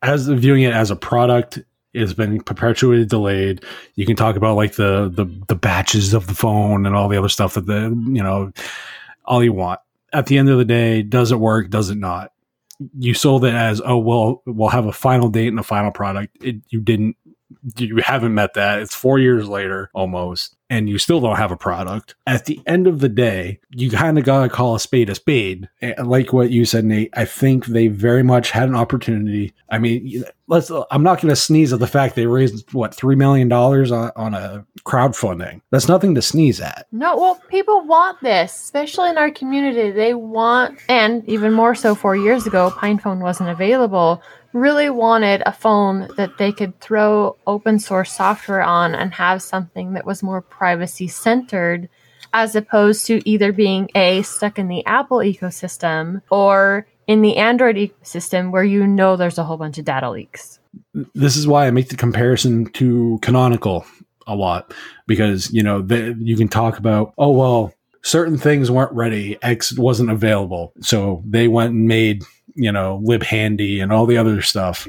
Speaker 1: as viewing it as a product it's been perpetually delayed. You can talk about like the the the batches of the phone and all the other stuff that the you know all you want. At the end of the day, does it work? Does it not? You sold it as oh well, we'll have a final date and a final product. It, you didn't. You haven't met that. It's four years later almost and you still don't have a product. At the end of the day, you kind of got to call a spade a spade. And like what you said, Nate, I think they very much had an opportunity. I mean, let's, I'm not going to sneeze at the fact they raised what, $3 million on, on a crowdfunding. That's nothing to sneeze at.
Speaker 3: No, well, people want this, especially in our community. They want, and even more so four years ago, PinePhone wasn't available really wanted a phone that they could throw open source software on and have something that was more privacy centered as opposed to either being a stuck in the Apple ecosystem or in the Android ecosystem where you know there's a whole bunch of data leaks.
Speaker 1: This is why I make the comparison to Canonical a lot because you know the, you can talk about oh well certain things weren't ready X wasn't available so they went and made you know, libhandy and all the other stuff.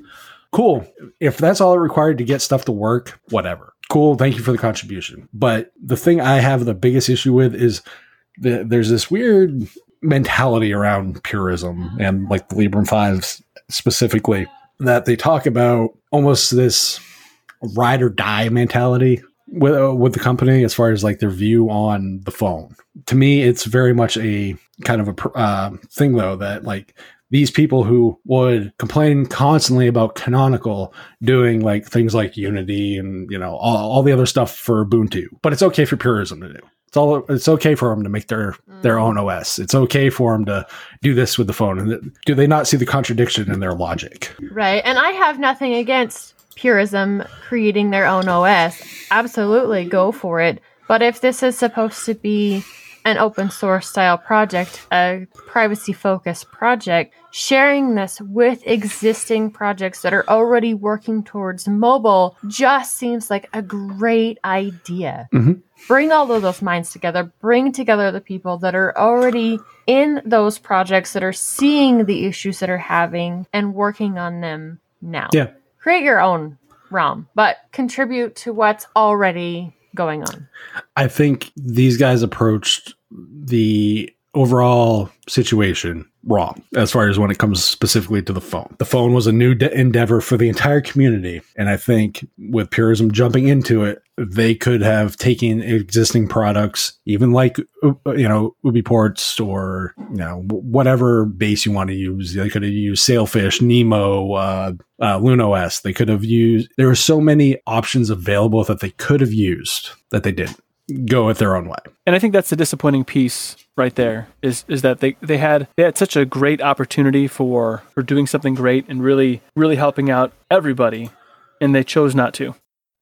Speaker 1: Cool. If that's all it required to get stuff to work, whatever. Cool. Thank you for the contribution. But the thing I have the biggest issue with is that there's this weird mentality around purism and like the Librem 5 specifically that they talk about almost this ride or die mentality with uh, with the company as far as like their view on the phone. To me, it's very much a kind of a uh, thing though that like these people who would complain constantly about canonical doing like things like unity and you know all, all the other stuff for ubuntu. But it's okay for purism to do. It's all it's okay for them to make their mm. their own os it's okay for them to do this with the phone. And do they not see the contradiction in their logic?
Speaker 3: Right. And i have nothing against purism creating their own os absolutely go for it. But if this is supposed to be an open source style project, a privacy focused project, sharing this with existing projects that are already working towards mobile just seems like a great idea. Mm-hmm. Bring all of those minds together, bring together the people that are already in those projects that are seeing the issues that are having and working on them now.
Speaker 1: Yeah.
Speaker 3: Create your own realm, but contribute to what's already going on.
Speaker 1: I think these guys approached the overall situation wrong as far as when it comes specifically to the phone. The phone was a new de- endeavor for the entire community. And I think with Purism jumping into it, they could have taken existing products, even like, uh, you know, UBports or, you know, whatever base you want to use. They could have used Sailfish, Nemo, uh, uh, LuneOS. They could have used, there were so many options available that they could have used that they didn't go it their own way.
Speaker 2: And I think that's the disappointing piece right there is is that they, they had they had such a great opportunity for for doing something great and really really helping out everybody and they chose not to.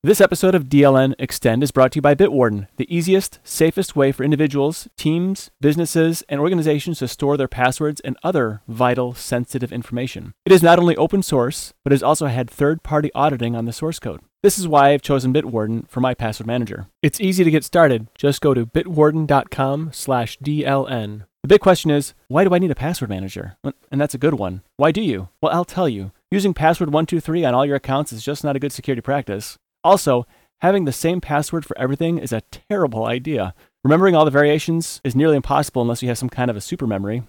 Speaker 2: This episode of DLN Extend is brought to you by Bitwarden, the easiest, safest way for individuals, teams, businesses, and organizations to store their passwords and other vital, sensitive information. It is not only open source, but has also had third party auditing on the source code. This is why I've chosen Bitwarden for my password manager. It's easy to get started. Just go to bitwarden.com/dln. The big question is, why do I need a password manager? And that's a good one. Why do you? Well, I'll tell you. Using password 123 on all your accounts is just not a good security practice. Also, having the same password for everything is a terrible idea. Remembering all the variations is nearly impossible unless you have some kind of a super memory.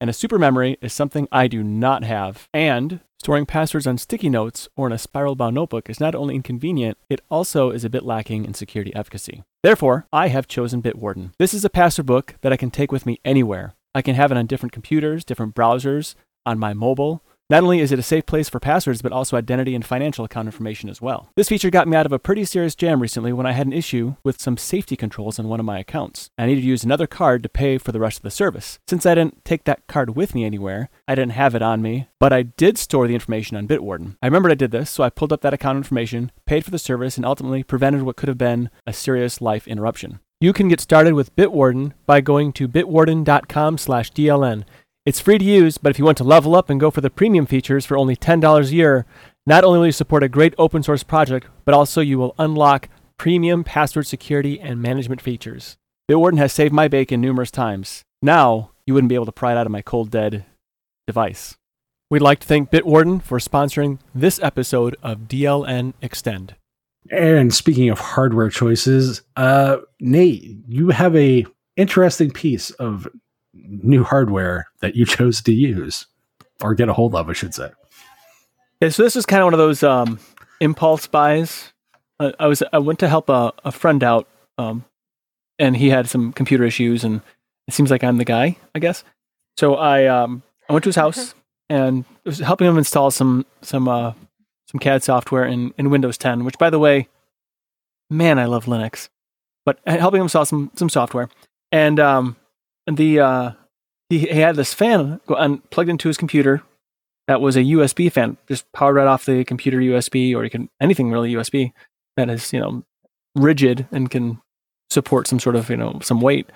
Speaker 2: And a super memory is something I do not have. And storing passwords on sticky notes or in a spiral bound notebook is not only inconvenient, it also is a bit lacking in security efficacy. Therefore, I have chosen Bitwarden. This is a password book that I can take with me anywhere. I can have it on different computers, different browsers, on my mobile, not only is it a safe place for passwords, but also identity and financial account information as well. This feature got me out of a pretty serious jam recently when I had an issue with some safety controls on one of my accounts. I needed to use another card to pay for the rest of the service. Since I didn't take that card with me anywhere, I didn't have it on me, but I did store the information on Bitwarden. I remembered I did this, so I pulled up that account information, paid for the service, and ultimately prevented what could have been a serious life interruption. You can get started with Bitwarden by going to bitwarden.com/dln. It's free to use, but if you want to level up and go for the premium features for only $10 a year, not only will you support a great open source project, but also you will unlock premium password security and management features. Bitwarden has saved my bacon numerous times. Now, you wouldn't be able to pry it out of my cold dead device. We'd like to thank Bitwarden for sponsoring this episode of DLN Extend.
Speaker 1: And speaking of hardware choices, uh, Nate, you have a interesting piece of new hardware that you *laughs* chose to use or get a hold of, I should say.
Speaker 2: Yeah, so this is kind of one of those um, impulse buys. Uh, I was I went to help a, a friend out, um, and he had some computer issues, and it seems like I'm the guy, I guess. So I um, I went to his house and was helping him install some some uh, some CAD software in, in Windows 10. Which, by the way, man, I love Linux. But helping him install some some software, and um, the uh, he, he had this fan and plugged into his computer that was a USB fan, just powered right off the computer USB, or you can anything really USB that is you know rigid and can support some sort of you know some weight.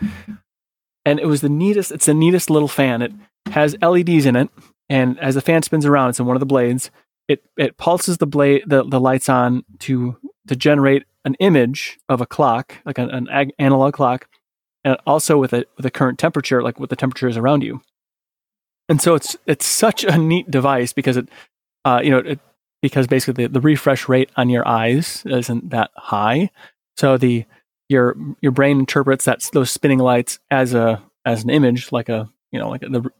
Speaker 2: And it was the neatest. It's the neatest little fan. It has LEDs in it, and as the fan spins around, it's in one of the blades. It it pulses the blade the, the lights on to to generate an image of a clock, like an, an analog clock, and also with a with a current temperature, like what the temperature is around you. And so it's it's such a neat device because it, uh, you know, it, because basically the, the refresh rate on your eyes isn't that high, so the your your brain interprets that those spinning lights as a as an image, like a you know like a, the,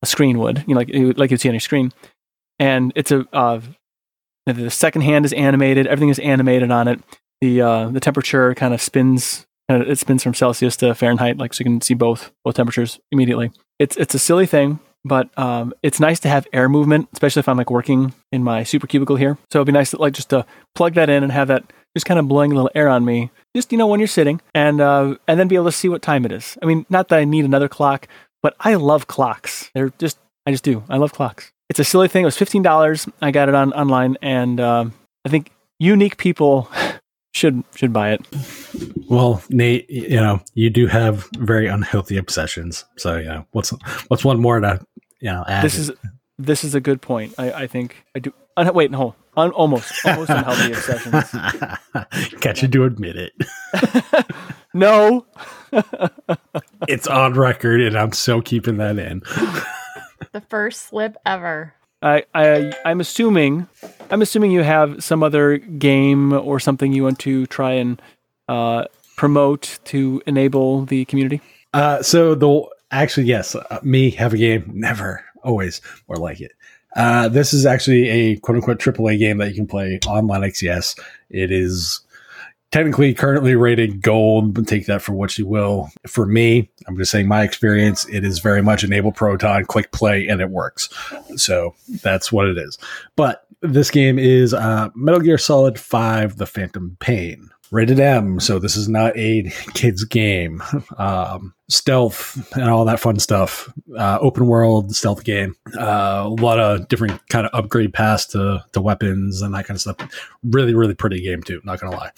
Speaker 2: a screen would, you know, like like you'd see on your screen, and it's a uh, the second hand is animated, everything is animated on it. The uh, the temperature kind of spins and it spins from Celsius to Fahrenheit, like so you can see both both temperatures immediately. It's it's a silly thing, but um, it's nice to have air movement, especially if I'm like working in my super cubicle here. So it'd be nice to like just to plug that in and have that just kind of blowing a little air on me, just you know when you're sitting, and uh, and then be able to see what time it is. I mean, not that I need another clock, but I love clocks. They're just I just do. I love clocks. It's a silly thing. It was fifteen dollars. I got it on online, and um, I think unique people *laughs* should should buy it.
Speaker 1: Well, Nate, you know you do have very unhealthy obsessions. So yeah, what's what's one more to you know add?
Speaker 2: This is this is a good point. I, I think I do. Uh, wait, no, un, almost almost unhealthy obsessions. *laughs*
Speaker 1: Got you to admit it. *laughs*
Speaker 2: no,
Speaker 1: it's on record, and I'm so keeping that in. *laughs*
Speaker 3: the first slip ever.
Speaker 2: I, I I'm assuming I'm assuming you have some other game or something you want to try and uh, promote to enable the community.
Speaker 1: Uh, so the actually yes, uh, me have a game never always more like it. Uh, this is actually a quote unquote AAA game that you can play on Linux. Yes, it is technically currently rated gold, but take that for what you will. For me, I'm just saying my experience, it is very much enable Proton, click play, and it works. So that's what it is. But this game is uh, Metal Gear Solid 5 The Phantom Pain. Rated M, so this is not a *laughs* kids game. Um, stealth and all that fun stuff. Uh, open world stealth game. Uh, a lot of different kind of upgrade paths to, to weapons and that kind of stuff. Really, really pretty game too. Not gonna lie.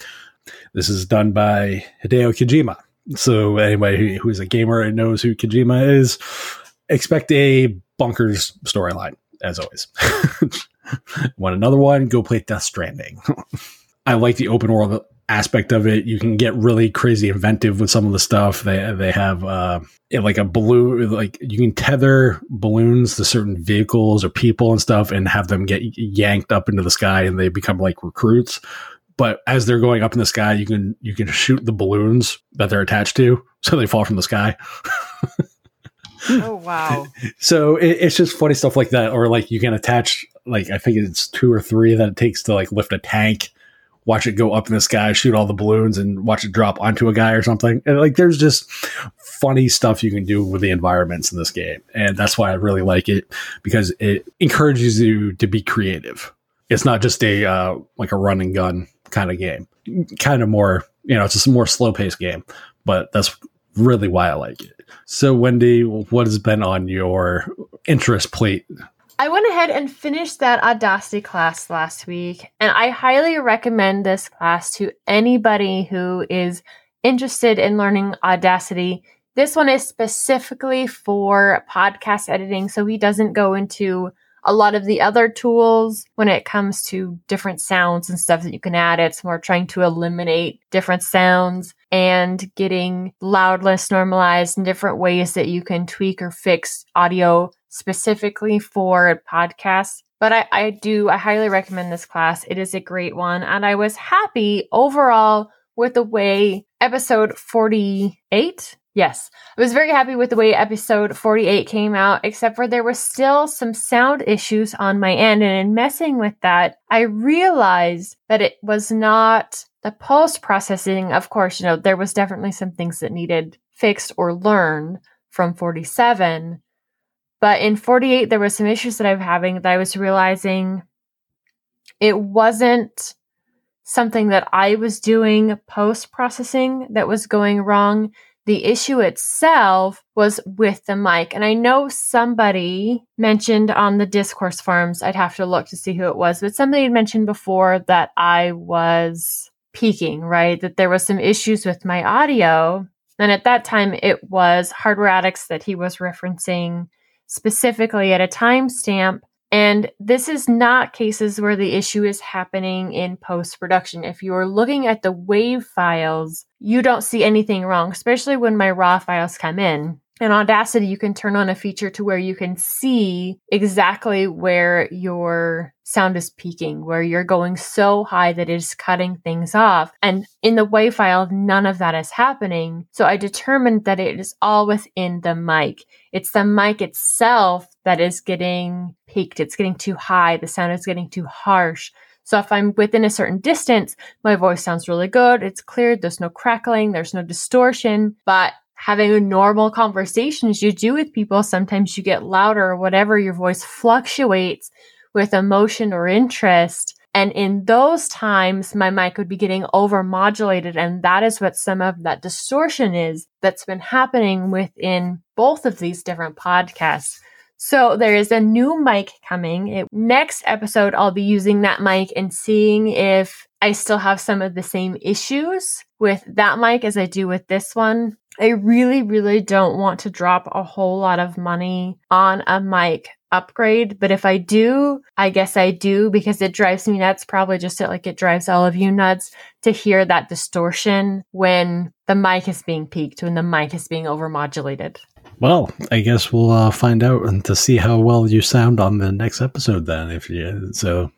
Speaker 1: This is done by Hideo Kojima. So anybody who is a gamer and knows who Kojima is, expect a bonkers storyline as always. *laughs* Want another one? Go play Death Stranding. *laughs* I like the open world aspect of it. You can get really crazy inventive with some of the stuff. They they have uh, like a balloon, like you can tether balloons to certain vehicles or people and stuff, and have them get yanked up into the sky, and they become like recruits. But as they're going up in the sky, you can you can shoot the balloons that they're attached to, *laughs* so they fall from the sky.
Speaker 3: oh wow! *laughs*
Speaker 1: so it, it's just funny stuff like that, or like you can attach like I think it's two or three that it takes to like lift a tank watch it go up in the sky, shoot all the balloons, and watch it drop onto a guy or something. And like, there's just funny stuff you can do with the environments in this game, and that's why I really like it because it encourages you to be creative. It's not just a uh, like a run and gun kind of game. Kind of more, you know, it's just a more slow paced game, but that's really why I like it. So, Wendy, what has been on your interest plate
Speaker 3: I went ahead and finished that Audacity class last week, and I highly recommend this class to anybody who is interested in learning Audacity. This one is specifically for podcast editing, so he doesn't go into a lot of the other tools when it comes to different sounds and stuff that you can add. It's more trying to eliminate different sounds and getting loudness normalized in different ways that you can tweak or fix audio specifically for podcasts. But I, I do, I highly recommend this class. It is a great one. And I was happy overall with the way episode 48 Yes, I was very happy with the way episode 48 came out, except for there was still some sound issues on my end. And in messing with that, I realized that it was not the post processing. Of course, you know, there was definitely some things that needed fixed or learned from 47. But in 48, there were some issues that I'm having that I was realizing it wasn't something that I was doing post processing that was going wrong. The issue itself was with the mic. And I know somebody mentioned on the discourse forums, I'd have to look to see who it was, but somebody had mentioned before that I was peaking, right? That there was some issues with my audio. And at that time, it was Hardware Addicts that he was referencing specifically at a timestamp. And this is not cases where the issue is happening in post production. If you're looking at the wave files, you don't see anything wrong, especially when my raw files come in. In Audacity, you can turn on a feature to where you can see exactly where your sound is peaking, where you're going so high that it is cutting things off. And in the WAV file, none of that is happening. So I determined that it is all within the mic. It's the mic itself that is getting peaked. It's getting too high. The sound is getting too harsh. So if I'm within a certain distance, my voice sounds really good. It's clear. There's no crackling. There's no distortion. But having a normal conversation conversations you do with people, sometimes you get louder or whatever, your voice fluctuates with emotion or interest. And in those times, my mic would be getting overmodulated. And that is what some of that distortion is that's been happening within both of these different podcasts. So there is a new mic coming. It, next episode, I'll be using that mic and seeing if I still have some of the same issues with that mic as I do with this one. I really, really don't want to drop a whole lot of money on a mic upgrade, but if I do, I guess I do because it drives me nuts, probably just like it drives all of you nuts to hear that distortion when the mic is being peaked, when the mic is being overmodulated.
Speaker 1: Well, I guess we'll uh, find out and to see how well you sound on the next episode. Then, if you so,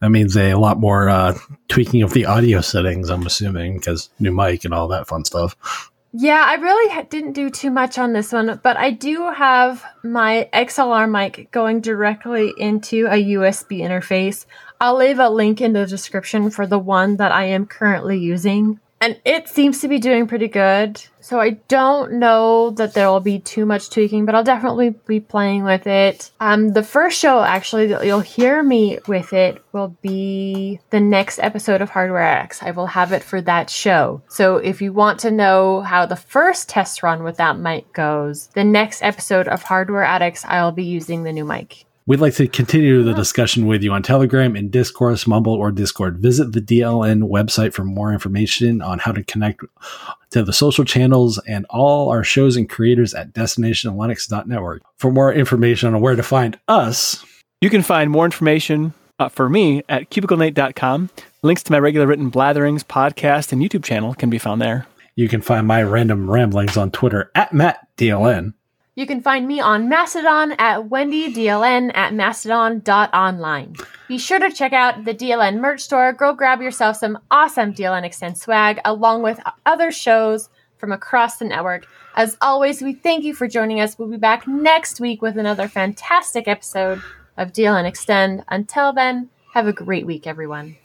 Speaker 1: that means a lot more uh, tweaking of the audio settings. I'm assuming because new mic and all that fun stuff.
Speaker 3: Yeah, I really didn't do too much on this one, but I do have my XLR mic going directly into a USB interface. I'll leave a link in the description for the one that I am currently using and it seems to be doing pretty good. So I don't know that there will be too much tweaking, but I'll definitely be playing with it. Um, the first show actually that you'll hear me with it will be the next episode of Hardware Addicts. I will have it for that show. So if you want to know how the first test run with that mic goes, the next episode of Hardware Addicts, I'll be using the new mic.
Speaker 1: We'd like to continue the discussion with you on Telegram and Discourse, Mumble, or Discord. Visit the DLN website for more information on how to connect to the social channels and all our shows and creators at destinationlinux.network. For more information on where to find us,
Speaker 2: you can find more information uh, for me at cubiclenate.com. Links to my regular written blatherings, podcast, and YouTube channel can be found there.
Speaker 1: You can find my random ramblings on Twitter at MattDLN.
Speaker 3: You can find me on Mastodon at WendyDLN at mastodon.online. Be sure to check out the DLN merch store. Go grab yourself some awesome DLN Extend swag along with other shows from across the network. As always, we thank you for joining us. We'll be back next week with another fantastic episode of DLN Extend. Until then, have a great week, everyone.